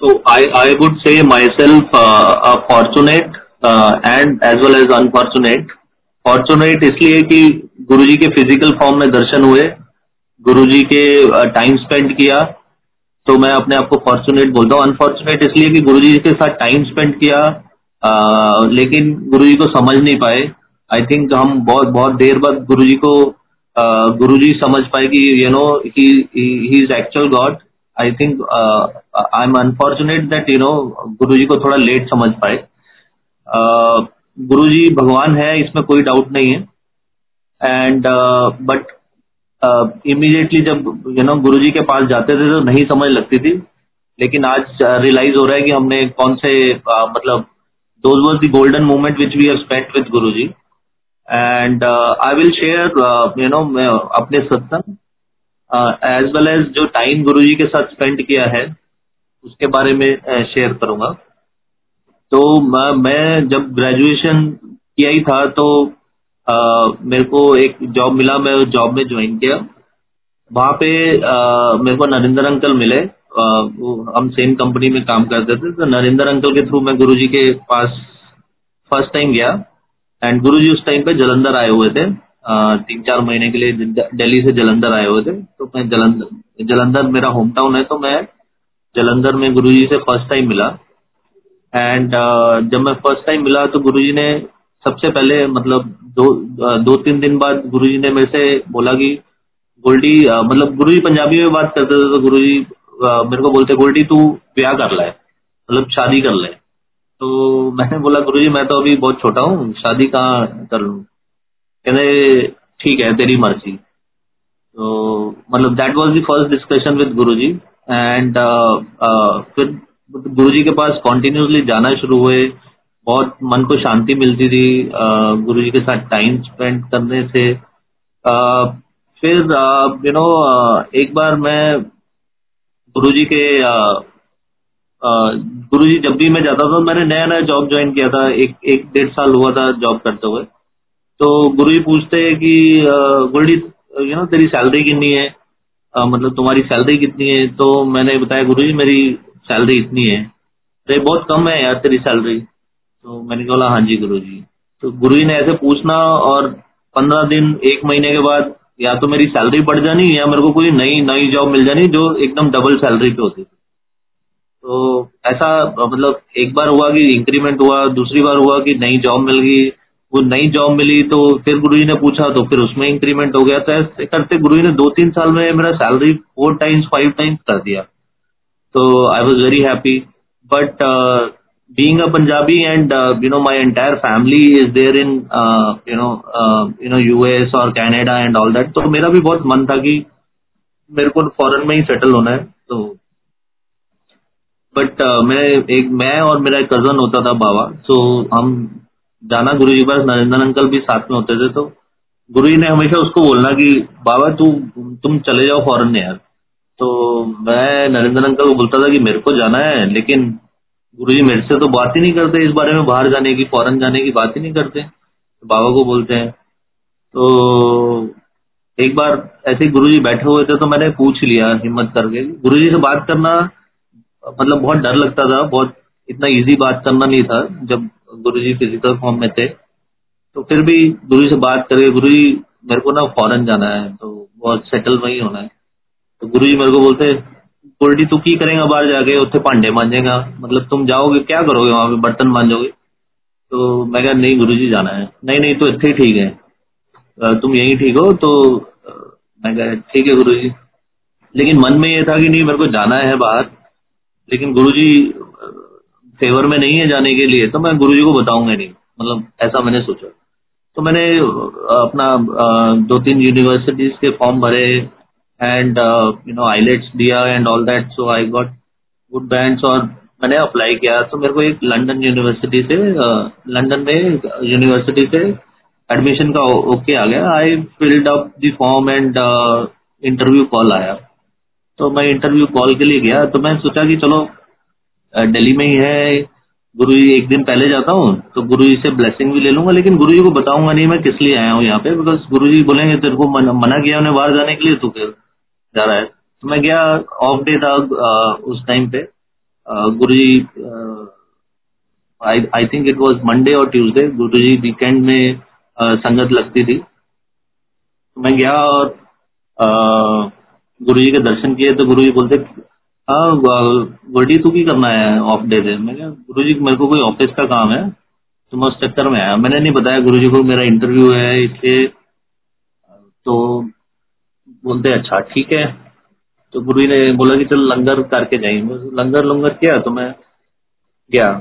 So I would say myself fortunate and as well as unfortunate. Fortunate इसलिए कि गुरुजी के physical form में दर्शन हुए गुरुजी के टाइम स्पेंड किया। तो मैं अपने आप को फॉर्चुनेट बोलता हूँ। अनफॉर्चुनेट इसलिए कि गुरुजी के साथ टाइम स्पेंड किया आ, लेकिन गुरुजी को समझ नहीं पाए। आई थिंक हम बहुत बहुत देर बाद गुरुजी को गुरुजी समझ पाए कि you know he is actual God I think I am unfortunate that you know Guru ji को थोड़ा लेट समझ पाए। गुरु जी भगवान है इसमें कोई डाउट नहीं है। एंड बट इमीडिएटली जब यू नो गुरु जी के पास जाते थे तो नहीं समझ लगती थी। लेकिन आज रियलाइज़ हो रहा है कि हमने कौन से uh, मतलब those was the golden moment which we have spent with Guruji. And I will share you know अपने सत्संग एज वेल एज जो टाइम गुरुजी के साथ स्पेंड किया है। उसके बारे में शेयर करूँगा। तो मैं जब ग्रेजुएशन किया ही था तो आ, मेरे को एक जॉब मिला मैं उस जॉब में ज्वाइन किया। वहाँ पे आ, मेरे को नरेंद्र अंकल मिले आ, हम सेम कंपनी में काम करते थे तो नरेंद्र अंकल के थ्रू मैं गुरुजी के पास फ़र्स्ट टाइम गया। एंड गुरुजी उस टाइम पे जलंधर आए हुए थे। तीन चार महीने के लिए दिल्ली से जलंधर आए हुए थे। तो मैं जलंधर जलंधर मेरा होम टाउन है तो मैं जलंधर में गुरुजी से फ़र्स्ट टाइम मिला। एंड uh, जब मैं फ़र्स्ट टाइम मिला तो गुरुजी ने सबसे पहले मतलब दो दो तीन दिन बाद गुरुजी ने मेरे से बोला कि गोल्डी uh, मतलब गुरुजी पंजाबी में बात करते थे तो गुरुजी मेरे को बोलते गोल्डी तू ब्याह कर ले मतलब शादी कर ले। तो मैंने बोला गुरुजी मैं तो अभी बहुत छोटा हूँ शादी कहाँ कर लूँ? कहते ठीक है तेरी मर्ज़ी। तो मतलब that was the first discussion with Guruji. And फिर गुरु जी के पास कॉन्टिन्यूसली जाना शुरू हुए। बहुत मन को शांति मिलती थी गुरु जी के साथ टाइम स्पेंड करने से। फिर यू नो एक बार मैं गुरु जी के गुरु जी जब भी मैं जाता था, मैंने नया नया जॉब ज्वाइन किया था। एक एक डेढ़ साल हुआ था जॉब करते हुए। तो गुरु जी पूछते हैं कि गुरु जी यू नो तेरी सैलरी कितनी है? आ, मतलब तुम्हारी सैलरी कितनी है? तो मैंने बताया गुरु जी मेरी सैलरी इतनी है। तो ये बहुत कम है यार तेरी सैलरी तो मैंने बोला हाँ जी गुरु जी। तो गुरु जी ने ऐसे पूछना और पंद्रह दिन एक महीने के बाद या तो मेरी सैलरी बढ़ जानी या मेरे को कोई नई नई जॉब मिल जानी जो एकदम डबल सैलरी पे होती। थी तो ऐसा मतलब एक बार हुआ कि इंक्रीमेंट हुआ दूसरी बार हुआ कि नई जॉब मिल गई वो नई जॉब मिली तो फिर गुरु जी ने पूछा तो फिर उसमें इंक्रीमेंट हो गया। तो ऐसे करते गुरु जी ने दो तीन साल में मेरा salary four times five times कर दिया। तो I was very happy but uh, you know my entire family is there in uh, you know uh, you know US और Canada and all that तो मेरा भी बहुत मन था कि मेरे को फॉरेन में ही सेटल होना है। तो बट uh, मैं एक मैं और मेरा कज़न होता था बाबा। तो हम जाना गुरु जी पास, नरेंद्र अंकल भी साथ में होते थे तो गुरु जी ने हमेशा उसको बोलना कि, बाबा, तू, तुम चले जाओ फॉरेन यार। तो मैं नरेंद्र अंकल को बोलता था कि, मेरे को जाना है, लेकिन गुरु जी मेरे से तो बात ही नहीं करते इस बारे में, बाहर जाने की, फॉरन जाने की बात ही नहीं करते। तो बाबा को बोलते हैं। तो एक बार ऐसे गुरु जी बैठे हुए थे तो मैंने पूछ लिया हिम्मत करके। गुरु जी से बात करना मतलब बहुत डर लगता था, बहुत इतना इजी बात करना नहीं था। जब गुरु जी फ़िज़िकल फॉर्म में थे तो फिर भी गुरु से बात करके गुरु जी मेरे को ना फॉरन जाना है तो बहुत सेटल वही होना है। तो गुरु जी मेरे को बोलते गोल्डी तू की करेगा बाहर जाके? उत्थे भांडे मांजेगा। मतलब तुम जाओगे, क्या करोगे वहाँ पे? बर्तन मांजोगे? तो मैं कहा, नहीं गुरु जी जाना है। नहीं नहीं तो इतने ही ठीक है। तुम यही ठीक हो तो मैं कहा, ठीक है गुरु जी लेकिन मन में ये था कि नहीं, मेरे को जाना है बाहर। लेकिन गुरु जी फेवर में नहीं है जाने के लिए तो मैं गुरु जी को बताऊँगा नहीं। मतलब ऐसा मैंने सोचा। तो मैंने अपना दो तीन यूनिवर्सिटीज के फॉर्म भरे एंड यू नो आईलेट्स दिया and all that so I got good bands और मैंने अप्लाई किया। तो मेरे को एक लंदन यूनिवर्सिटी से लंदन में यूनिवर्सिटी से एडमिशन का ओके आ गया। I filled up the form and interview call आया। तो मैं इंटरव्यू कॉल के लिए गया। तो मैं सोचा कि चलो दिल्ली में ही है। गुरु जी, एक दिन पहले जाता हूँ तो गुरु जी से ब्लेसिंग भी ले लूँगा, लेकिन गुरु जी को बताऊँगा नहीं मैं किस लिए आया हूँ यहाँ पे बिकॉज़ गुरु जी बोलेंगे, तेरे को मना किया उन्हें बाहर जाने के लिए तो फिर जा रहा है। तो मैं गया ऑफ़ डे था उस टाइम पे। Guru ji I think it was Monday और ट्यूजडे गुरु जी वीकेंड में संगत लगती थी। तो मैं गया और गुरु जी के दर्शन किए तो गुरु जी बोलते हाँ गुरडी तू की करना है ऑफ़ डे से मैं गुरु जी मेरे को कोई ऑफ़िस का काम है तो मैं उस चक्कर में आया। मैंने नहीं बताया गुरु जी को, मेरा इंटरव्यू है, इसलिए तो बोलते अच्छा ठीक है। तो गुरु जी ने बोला कि, चल, लंगर करके जाएँगे। लंगर लंगर किया? तो मैं गया।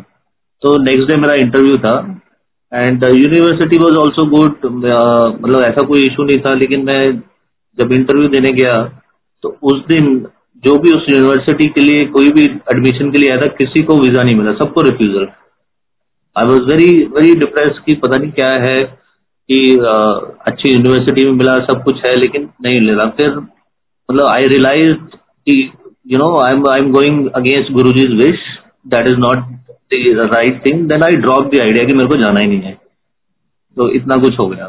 तो नेक्स्ट डे मेरा इंटरव्यू था and university was also good मतलब ऐसा कोई इशू नहीं था, लेकिन मैं जब इंटरव्यू देने गया तो उस दिन जो भी उस यूनिवर्सिटी के लिए कोई भी एडमिशन के लिए आया था किसी को वीज़ा नहीं मिला सबको refusal I was very very depress कि पता नहीं क्या है कि uh, अच्छी यूनिवर्सिटी में मिला सब कुछ है लेकिन नहीं मिला। फिर मतलब आई रियलाइज़ कि you know I am I am going against Guru ji's wish that is not the right thing then I drop the idea कि मेरे को जाना ही नहीं है। तो इतना कुछ हो गया।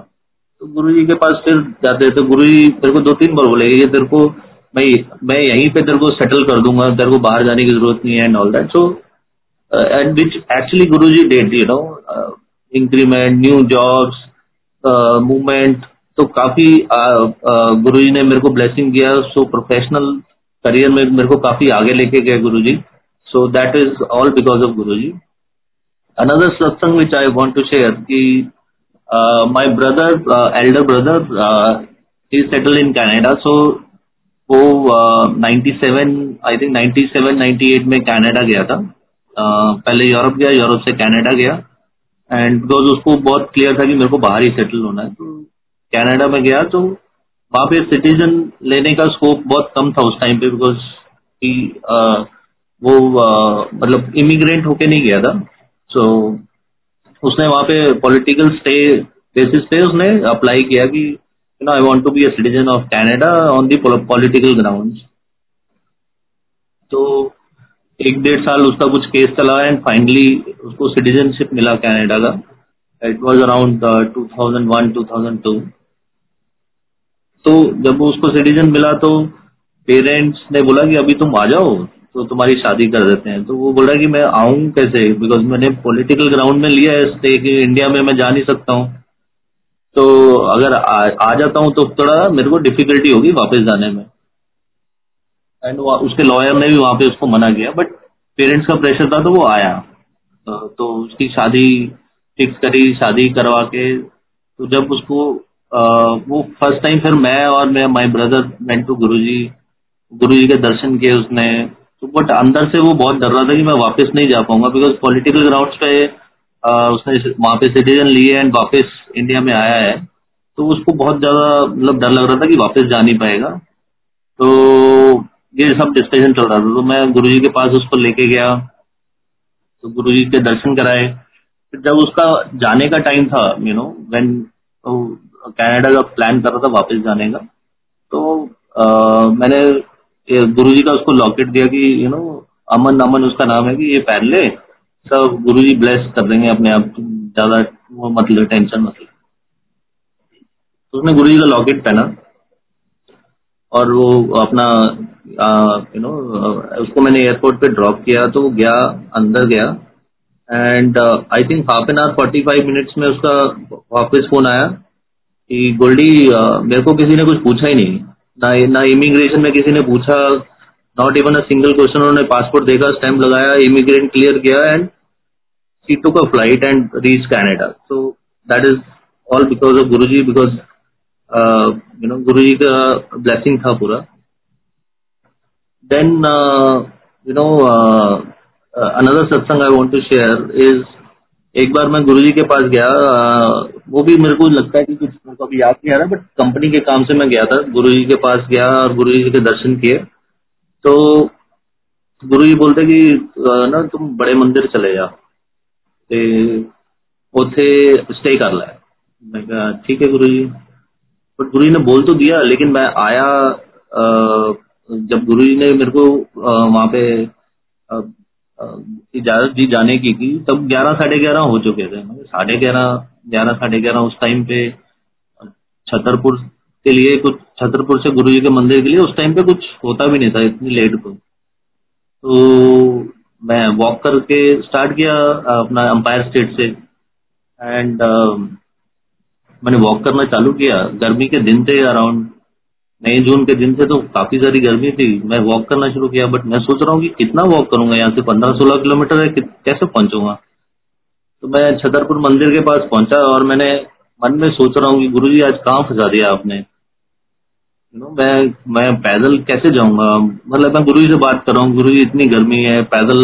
तो गुरु जी के पास फिर जाते तो गुरु जी मेरे को दो तीन बार बोले ये तेरे को मैं मैं यहीं पे तेरे को सेटल कर दूँगा तेरे को बाहर जाने की ज़रूरत नहीं है and all that so and which actually Guru ji that you know increment new jobs movement तो काफ़ी uh, uh, गुरु जी ने मेरे को ब्लेसिंग किया सो प्रोफेशनल करियर में मेरे को काफ़ी आगे लेके गए Guru ji so that is all because of Guru ji another satsang which I want to share की my brother elder brother he settle in Canada so वो ninety seven I think ninety seven ninety eight में Canada गया था। Uh, पहले Europe गया Europe से Canada गया। And because उसको बहुत क्लियर था कि मेरे को बाहर ही सेटल होना है तो कनाडा में गया तो वहाँ पे सिटीजन लेने का स्कोप बहुत कम था उस टाइम पे बिकॉज़ uh, वो uh, मतलब इमिग्रेंट होके नहीं गया था। सो so, उसने वहाँ पे पॉलिटिकल स्टे बेसिस पे उसने अप्लाई किया कि you know, I want to be a citizen of Canada on the political grounds. तो एक डेढ़ साल उसका कुछ केस चला एंड फाइनली उसको सिटीजनशिप मिला कनाडा का। इट वाज अराउंड 2001 2002 तो जब उसको सिटीजन मिला तो पेरेंट्स ने बोला कि अभी तुम आ जाओ तो तुम्हारी शादी कर देते हैं। तो वो बोला कि मैं आऊँ कैसे? बिकॉज़ मैंने पॉलिटिकल ग्राउंड में लिया है स्टे कि इंडिया में मैं जा नहीं सकता हूँ। तो अगर आ, आ जाता हूँ तो थोड़ा मेरे को डिफिकल्टी होगी वापस जाने में। एंड उसके लॉयर ने भी वहाँ पे उसको मना किया बट पेरेंट्स का प्रेशर था तो वो आया। तो उसकी शादी फिक्स करी शादी करवा के तो जब उसको आ, वो फ़र्स्ट टाइम फिर मैं और मैं my brother went to Guruji Guruji के दर्शन किए उसने। तो बट अंदर से वो बहुत डर रहा था कि मैं वापस नहीं जा पाऊँगा बिकॉज़ पॉलिटिकल ग्राउंड्स पे उसने वहाँ पे सिटीजन लिए एंड वापस इंडिया में आया है। तो उसको बहुत ज़्यादा मतलब डर लग रहा था कि वापस जा नहीं पाएगा। तो ये सब डिस्कशन चल रहा था। तो मैं गुरुजी के पास उसको लेके गया। तो गुरुजी के दर्शन कराए। जब उसका जाने का टाइम था यू नो व्हेन कनाडा का प्लान कर रहा था वापस जाने का। तो आ, मैंने गुरुजी का उसको लॉकेट दिया कि यू नो अमन अमन उसका नाम है कि ये पहन ले। सब गुरु जी ब्लेस कर देंगे अपने आप ज़्यादा वो मतलब टेंशन मतलब तो उसने गुरु जी का लॉकेट पहना और वो अपना यू नो उसको मैंने एयरपोर्ट पे ड्रॉप किया तो वो गया अंदर गया and I think half an hour forty five minutes में उसका वापस फ़ोन आया कि गोल्डी uh, मेरे को किसी ने कुछ पूछा ही नहीं ना ना इमिग्रेशन में किसी ने पूछा not even a single question उन्होंने पासपोर्ट देखा स्टैंप लगाया इमिग्रेंट क्लियर किया and she took a flight and reach Canada so that is all because of Guru ji because you know Guru ji का ब्लेसिंग था पूरा then you know another satsang I want to share is एक बार मैं गुरु जी के पास गया uh, वो भी मेरे को लगता है कि कुछ मेरे को अभी याद नहीं आ रहा बट कंपनी के काम से मैं गया था। गुरु जी के पास गया और गुरु जी के दर्शन किए। तो गुरु जी बोलते कि ना तुम बड़े मंदिर चले जाओ। स्टे कर ला मैं ठीक है गुरु जी बट गुरु जी ने बोल तो दिया, लेकिन मैं आया जब गुरु जी ने मेरे को वहाँ पे इजाज़त दी जाने की की तब ग्यारह, साढ़े ग्यारह हो चुके थे। साढ़े ग्यारह ग्यारह, साढ़े ग्यारह उस टाइम पे, छतरपुर के लिए कुछ, छतरपुर से गुरु जी के मंदिर के लिए उस टाइम पे कुछ होता भी नहीं था, इतनी लेट को। तो मैं वॉक करके स्टार्ट किया अपना अंपायर स्टेट से। एंड मैंने वॉक करना चालू किया। गर्मी के दिन थे अराउंड मई, जून के दिन थे तो काफ़ी सारी गर्मी थी। मैं वॉक करना शुरू किया बट मैं सोच रहा हूँ कि कितना वॉक करूँगा? यहाँ से पंद्रह सोलह किलोमीटर है कैसे पहुंचूँगा? तो मैं छतरपुर मंदिर के पास पहुँचा और मैंने मन में सोच रहा हूँ कि गुरु जी आज कहाँ फंसा दिया आपने? नो मैं मैं पैदल कैसे जाऊँगा? मतलब मैं गुरु जी से बात कर रहा हूँ। गुरु जी इतनी गर्मी है, पैदल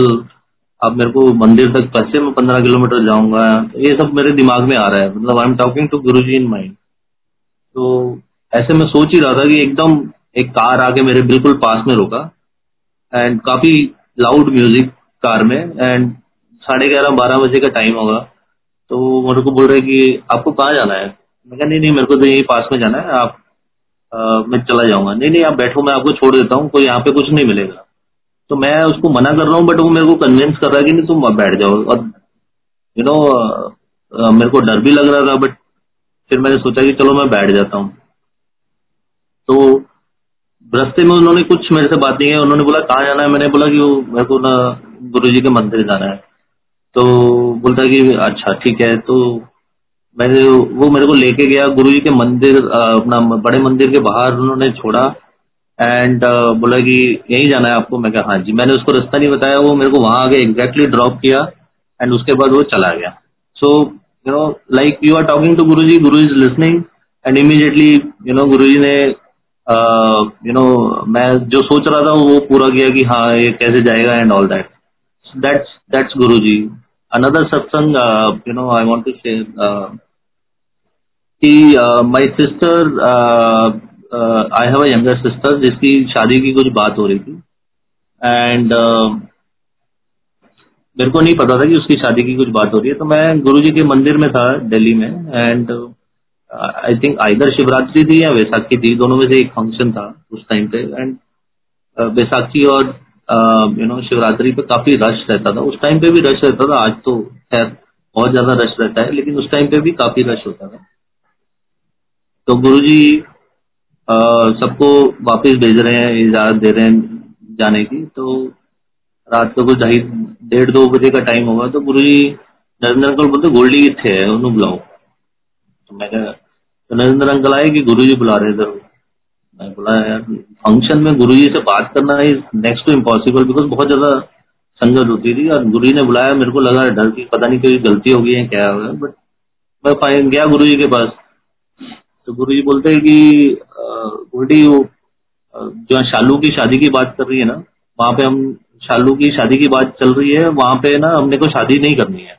अब मेरे को मंदिर तक कैसे मैं पंद्रह किलोमीटर जाऊँगा। ये सब मेरे दिमाग में आ रहा है। मतलब I am talking to Guru ji in mind तो ऐसे में सोच ही रहा था कि एकदम एक कार आके मेरे बिल्कुल पास में रुका। एंड काफ़ी लाउड म्यूज़िक कार में। एंड साढ़े ग्यारह, बारह बजे का टाइम होगा। तो मेरे को बोल रहे कि आपको कहाँ जाना है? मैं कहा, नहीं नहीं, मेरे को तो यही पास में जाना है। आप मैं चला जाऊँगा। नहीं नहीं, आप बैठो, मैं आपको छोड़ देता हूँ, कोई यहाँ पे कुछ नहीं मिलेगा। तो मैं उसको मना कर रहा हूँ बट वो मेरे को कन्विंस कर रहा है कि नहीं, तुम बैठ जाओ। और यू नो मेरे को डर भी लग रहा था बट फिर मैंने सोचा कि चलो मैं बैठ जाता हूँ। तो रस्ते में उन्होंने कुछ मेरे से बात नहीं है उन्होंने बोला, कहाँ जाना है? मैंने बोला कि वो मेरे को ना गुरु जी के मंदिर जाना है। तो बोलता कि अच्छा ठीक है। तो मैंने वो मेरे को लेके गया, गुरु जी के मंदिर अपना बड़े मंदिर के बाहर उन्होंने छोड़ा एंड बोला कि यहीं जाना है आपको। मैं कहा हाँ जी। मैंने उसको रास्ता नहीं बताया, वो मेरे को वहाँ आगे एग्जैक्टली ड्रॉप किया एंड उसके बाद वो चला गया। So you know like you are talking to Guru ji, Guru is listening and immediately you know Guru ji ने यू नो मैं जो सोच रहा था वो पूरा किया कि हाँ ये कैसे जाएगा and all that that's that's Guru ji. Another satsang you know I want to say कि my sister I have younger sister जिसकी शादी की कुछ बात हो रही थी। एंड uh, मेरे को नहीं पता था कि उसकी शादी की कुछ बात हो रही है। तो मैं गुरु जी के मंदिर में था दिल्ली में। And I think either Shivratri थी या वैसाखी थी। दोनों में से एक फ़ंक्शन था उस टाइम पे। एंड वैसाखी uh, और यू नो शिवरात्रि पे काफ़ी रश रहता था। उस टाइम पे भी रश रहता था। आज तो खैर बहुत ज़्यादा रश रहता है। लेकिन उस टाइम पे भी काफ़ी रश होता था। तो गुरु जी सबको वापस भेज रहे हैं, इजाज़त दे रहे हैं जाने की। तो रात को कुछ ढाई, डेढ़ दो बजे का टाइम होगा तो गुरु जी नरेंद्र अंकल बोलते, गोल्डी कितने है? उन्होंने बुलाओ। तो मैं तो नरेंद्र अंकल आए कि गुरु जी बुला रहे इधर? मैं बोला, यार फ़ंक्शन में गुरु जी से बात करना is next to impossible because बहुत ज़्यादा संगत होती थी, और गुरु जी ने बुलाया, मेरे को लगा डर की, पता नहीं कोई गलती हो गई है, क्या हो गया बट मैं गया गुरु जी के पास। तो गुरु जी बोलते हैं कि गोल्डी वो जो शालू की शादी की बात कर रही है ना, वहाँ पे हम शालू की शादी की बात चल रही है, वहाँ पे ना हमने को शादी नहीं करनी है।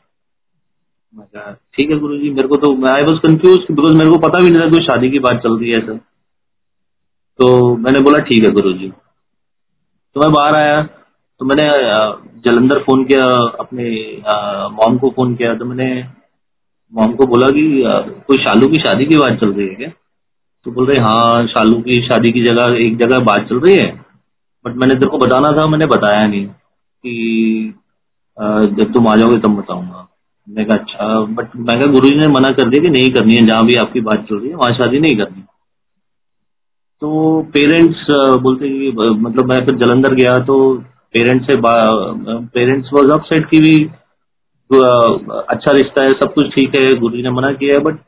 ठीक है गुरु जी, मेरे को तो आई वॉज़ कंफ्यूज बिकॉज़ मेरे को पता भी नहीं था कोई शादी की बात चल रही है सर तो मैंने बोला, ठीक है गुरु जी। तो मैं बाहर आया तो मैंने जलंधर फ़ोन किया, अपने मॉम को फ़ोन किया तो मैंने मॉम को बोला कि कोई शालू की शादी की बात चल रही है क्या? तो बोल रहे हाँ शालू की शादी की जगह, एक जगह बात चल रही है बट मैंने तेरे को बताना था, मैंने बताया नहीं कि जब तुम आ जाओगे तब बताऊँगा. मैं कहा अच्छा बट मैं कहा गुरु ने मना कर दिया कि नहीं करनी है, जहाँ भी आपकी बात चल रही है, वहाँ शादी नहीं करनी. तो पेरेंट्स बोलते कि मतलब मैं फिर जलंधर गया तो पेरेंट्स से पेरेंट्स वॉज़ अपसेट की भी अच्छा रिश्ता है सब कुछ ठीक है गुरु जी ने मना किया है बट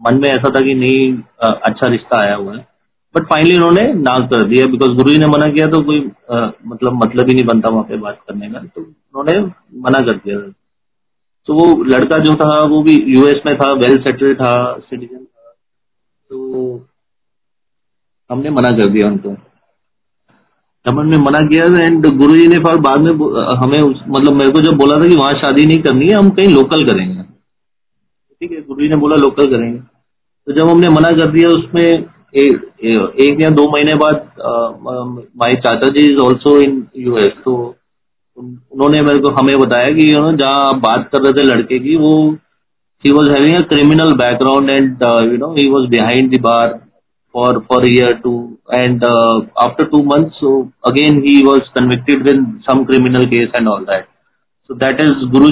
मन में ऐसा था कि नहीं अच्छा रिश्ता आया हुआ है। बट फाइनली उन्होंने ना कर दिया बिकॉज़ गुरु जी ने मना किया तो कोई आ, मतलब मतलब ही नहीं बनता वहाँ पे बात करने का तो उन्होंने मना कर दिया। तो वो लड़का जो था वो भी यूएस में था वेल सेटल्ड था सिटीजन था तो हमने मना कर दिया उनको। हमन ने मना किया था एंड गुरु जी ने फिर बाद में हमें मतलब मेरे को जब बोला था कि वहाँ शादी नहीं करनी है, हम कहीं लोकल करेंगे। ठीक है गुरु जी ने बोला लोकल करेंगे। तो जब हमने मना कर दिया, उसमें एक या दो महीने बाद my chacha ji is also in US तो उन्होंने मेरे को हमें बताया कि, यू नो, जहाँ बात कर रहे थे लड़के की, वो he was having criminal background and you know he was behind the bar for for year two and after two months so again, he was convicted with some criminal case and all that. So that is गुरु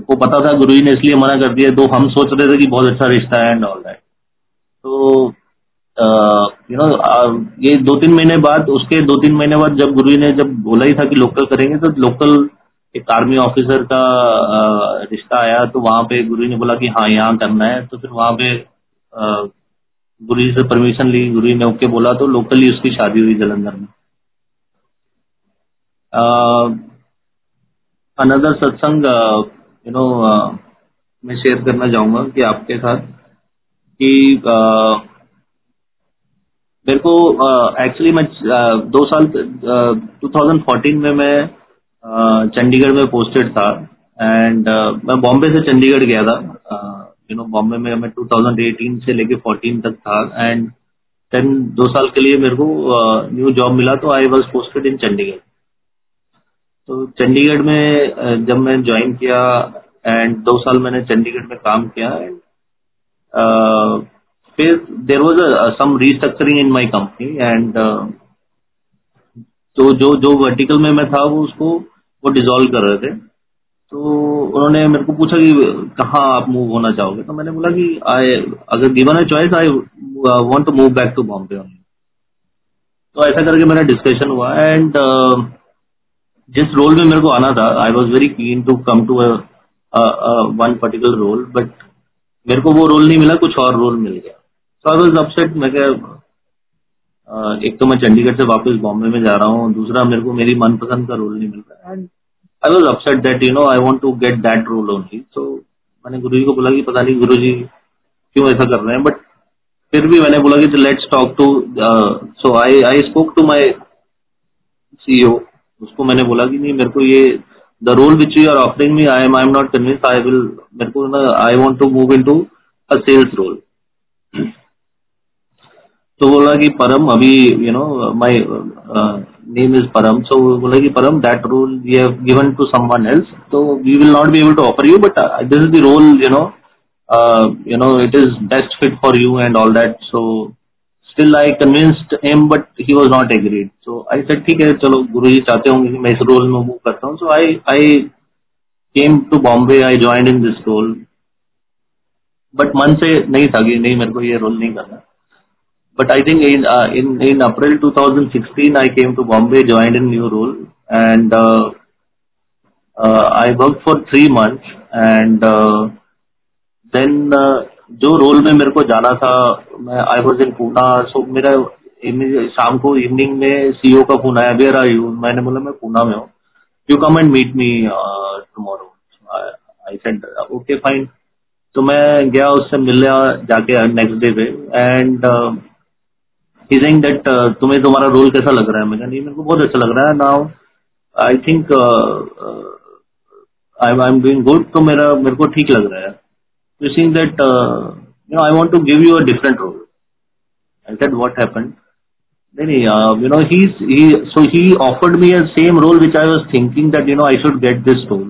को पता था गुरु जी ने इसलिए मना कर दिया तो हम सोच रहे थे कि बहुत अच्छा रिश्ता है एंड ऑल दैट तो यू नो ये दो तीन महीने बाद उसके दो तीन महीने बाद जब गुरु ने जब बोला ही था कि लोकल करेंगे तो लोकल एक आर्मी ऑफिसर का रिश्ता आया तो वहाँ पे गुरु ने बोला कि हाँ यहाँ करना है तो फिर वहाँ पे गुरु जी से परमिशन ली गुरु जी ने ओके बोला तो लोकली उसकी शादी हुई जलंधर में। अनदर सत्संग यू नो मैं शेयर करना चाहूँगा कि आपके साथ कि मेरे को एक्चुअली मैं दो साल uh, 2014 में मैं चंडीगढ़ में पोस्टेड था एंड मैं बॉम्बे से चंडीगढ़ गया था यू नो बॉम्बे में मैं 2018 से लेके 14 तक था एंड देन दो साल के लिए मेरे को न्यू जॉब मिला तो I was posted in Chandigarh तो चंडीगढ़ में जब मैं ज्वाइन किया एंड दो साल मैंने चंडीगढ़ में काम किया एंड फिर there was some restructuring in my company and तो जो जो वर्टिकल में मैं था, वो उसको, वो डिजोल्व कर रहे थे। तो उन्होंने मेरे को पूछा कि कहाँ आप मूव होना चाहोगे? तो मैंने बोला कि आई अगर गिवन है choice I want to move back to Bombay तो ऐसा करके मेरा डिस्कशन हुआ एंड uh, जिस रोल में मेरे को आना था I was very keen to come to one particular role but मेरे को वो रोल नहीं मिला कुछ और रोल मिल गया. सो आई वॉज़ अपसेट मैं क्या एक तो मैं चंडीगढ़ से वापस बॉम्बे में जा रहा हूँ दूसरा मेरे को मेरी मनपसंद का रोल नहीं मिल रहा and I was upset that you know I want to get that role only तो मैंने गुरु जी को बोला कि पता नहीं गुरु जी क्यों ऐसा कर रहे हैं बट फिर भी मैंने बोला कि let's talk to so I I spoke to my CEO उसको मैंने बोला कि नहीं, मेरे को ये the role which you are offering me I am I am not convince I will मेरे को I want to move into a sales role तो बोला कि परम, अभी you know my name is Param so बोला कि Param that role we have given to someone else तो we will not be able to offer you but this is the role you know you know it is best fit for you and all that so still I convinced him but he was not agreed so I said ठीक है, चलो गुरु जी चाहते होंगे कि मैं इस role में move करता हूँ. So I I came to Bombay I join in this role but मन से नहीं था कि नहीं, मेरे को ये रोल नहीं करना। But I think in uh, in in April 2016, I came to Bombay, joined a new role, and uh, uh, I worked for three months. And uh, then uh, जो रोल में मेरे को जाना था मैं आई वॉज़ इन पूना सो मेरा शाम को इवनिंग में सीईओ का फ़ोन आया वेयर आर यू मैंने बोला मैं पूना में हूँ. You come and meet me tomorrow I said okay fine तो मैं गया उससे मिलने जाके नेक्स्ट डे पे। एंड ही दैट तुम्हें तुम्हारा रोल कैसा लग रहा है? मैं नहीं, मेरे को बहुत अच्छा लग रहा है। Now I think I I am doing good तो मेरा, मेरे को ठीक लग रहा है। You seeing that you know I want to give you a different role I said what happened नहीं you know he so he offered me a same role which I was thinking that you know I should get this role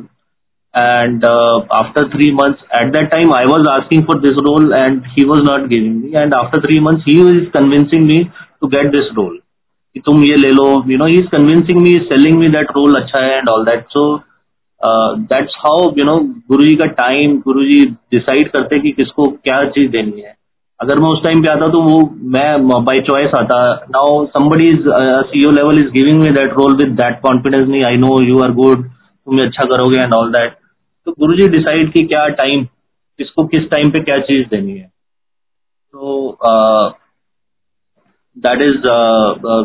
and uh, after three months at that time i was asking for this role and he was not giving me and after three months he is convincing me to get this role कि तुम ये ले लो you know he is convincing me selling me that role अच्छा है and all that so uh, that's how you know गुरुजी का time गुरुजी decide करते कि किसको क्या चीज़ देनी है अगर मैं उस टाइम पे आता तो वो मैं बाय चॉइस आता now somebody is CEO level is giving me that role with that confidence नहीं I know you are good तुम अच्छा करोगे एंड ऑल दैट तो गुरु जी डिसाइड की क्या टाइम किसको किस टाइम पे क्या चीज़ देनी है। तो that is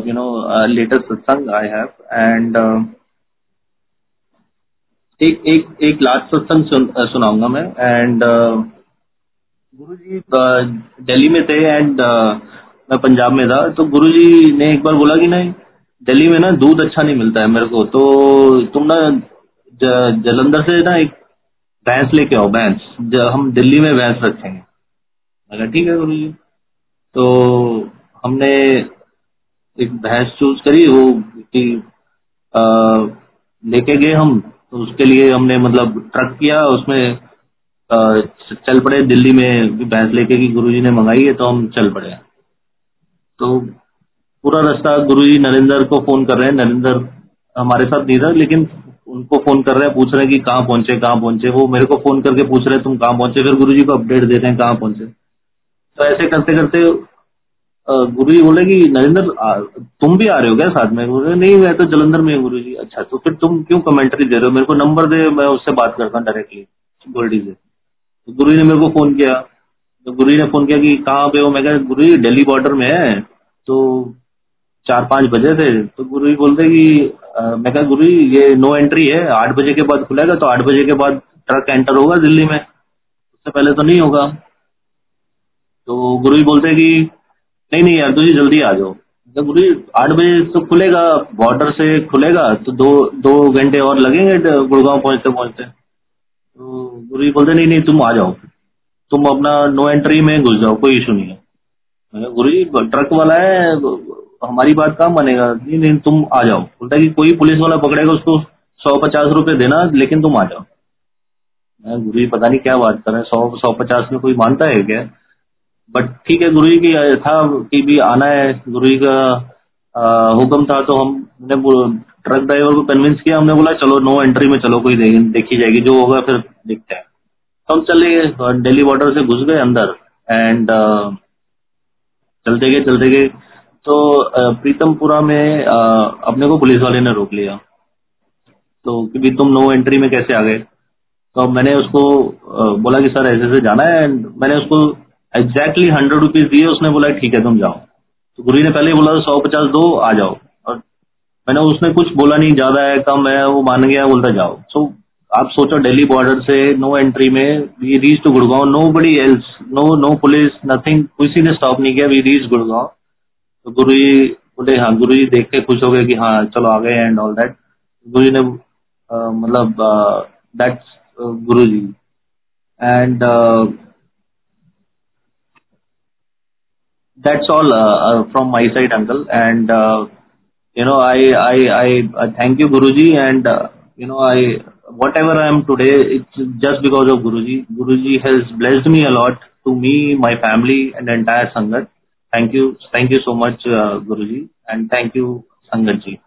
you know latest satsang I have and एक एक एक लास्ट सत्संग सुन, uh, सुनाऊँगा मैं एंड uh, गुरु जी दिल्ली में थे एंड uh, मैं पंजाब में था तो गुरु जी ने एक बार बोला कि नहीं दिल्ली में ना दूध अच्छा नहीं मिलता है मेरे को तो तुम ना जलंधर से ना एक भैंस लेके आओ भैंस हम दिल्ली में भैंस रखेंगे। मैंने ठीक है गुरु जी। तो हमने एक भैंस चूज़ करी वो कि लेके गए हम। तो उसके लिए हमने मतलब ट्रक किया उसमें आ, चल पड़े दिल्ली में भैंस लेके की गुरु जी ने मंगाई है तो हम चल पड़े। तो पूरा रास्ता गुरु जी नरेंद्र को फ़ोन कर रहे हैं। नरेंद्र हमारे साथ नहीं था लेकिन उनको फ़ोन कर रहे हैं, पूछ रहे हैं कि कहाँ पहुँचे कहाँ पहुँचे। वो मेरे को फ़ोन करके पूछ रहे हैं, तुम कहाँ पहुँचे? फिर गुरु जी को अपडेट दे रहे हैं कहाँ पहुँचे। तो ऐसे करते करते गुरु जी बोले कि, नरेंद्र तुम भी आ रहे हो क्या साथ में? बोले, नहीं, मैं तो जलंधर में गुरु जी अच्छा तो फिर तुम क्यों कमेंट्री दे रहे हो? मेरे को नंबर दे, मैं उससे बात करता हूँ डायरेक्टली गोल्डी से। तो गुरु जी ने मेरे को फ़ोन किया। तो गुरु जी ने फ़ोन किया कि, कहाँ पे हो? मैं कहा गुरु जी दिल्ली बॉर्डर में है। तो चार पाँच बजे थे तो गुरु जी बोलते कि मैं कहा, गुरु जी, ये नो एंट्री है, आठ बजे के बाद खुलेगा तो आठ बजे के बाद ट्रक एंटर होगा दिल्ली में। उससे पहले तो नहीं होगा। तो गुरु जी बोलते कि, नहीं नहीं यार तुझे जल्दी आ जाओ। तो गुरु जी आठ बजे तो खुलेगा बॉर्डर से खुलेगा तो दो दो घंटे और लगेंगे गुड़गांव पहुँचते पहुँचते। तो गुरु जी बोलते नहीं नहीं, तुम आ जाओ। तुम अपना नो एंट्री में घुस जाओ, कोई इशू नहीं है। गुरु जी ट्रक वाला है हमारी बात काम बनेगा? नहीं नहीं, तुम आ जाओ। बोलता है कि कोई पुलिस वाला पकड़ेगा उसको सौ पचास रुपए देना, लेकिन तुम आ जाओ। मैं गुरु जी, पता नहीं क्या बात कर रहे हैं, सौ सौ पचास में कोई मानता है क्या? बट ठीक है, गुरु जी, की था कि भी आना है, गुरु जी का हुक्म था तो हमने ट्रक ड्राइवर को कन्विंस किया, हमने बोला, चलो नो एंट्री में चलो, कोई देखी जाएगी, जो होगा फिर देखते हैं। तो हम चले गए दिल्ली बॉर्डर से घुस गए अंदर एंड चलते गए चलते गए। तो प्रीतमपुरा में अपने को पुलिस वाले ने रोक लिया। तो कि तुम नो एंट्री में कैसे आ गए? तो मैंने उसको बोला कि सर ऐसे ऐसे जाना है। एंड मैंने उसको एग्जैक्टली हंड्रेड रुपीज़ दिए। उसने बोला ठीक है तुम जाओ। तो गुरु ने पहले ही बोला सौ पचास दो आ जाओ। और मैंने उसने कुछ बोला नहीं ज़्यादा है कम है वो मान गया बोलता जाओ। सो so, आप सोचो दिल्ली बॉर्डर से नो एंट्री में we reach to Gurgaon nobody else no no police nothing किसी ने स्टॉप नहीं किया वी रीच गुड़गांव तो गुरु जी बोले हाँ गुरु जी देख के खुश हो गए कि हाँ चलो आ गए एंड ऑल दैट गुरु जी ने मतलब that's Guru ji and that's all from my side uncle and you know I I I thank you Guru ji and you know I whatever I am today it's just because of Guru ji Guru ji has blessed me a lot to me my family and entire sangat. Thank you Thank you so much, uh, Guruji, and thank you, Sangat ji.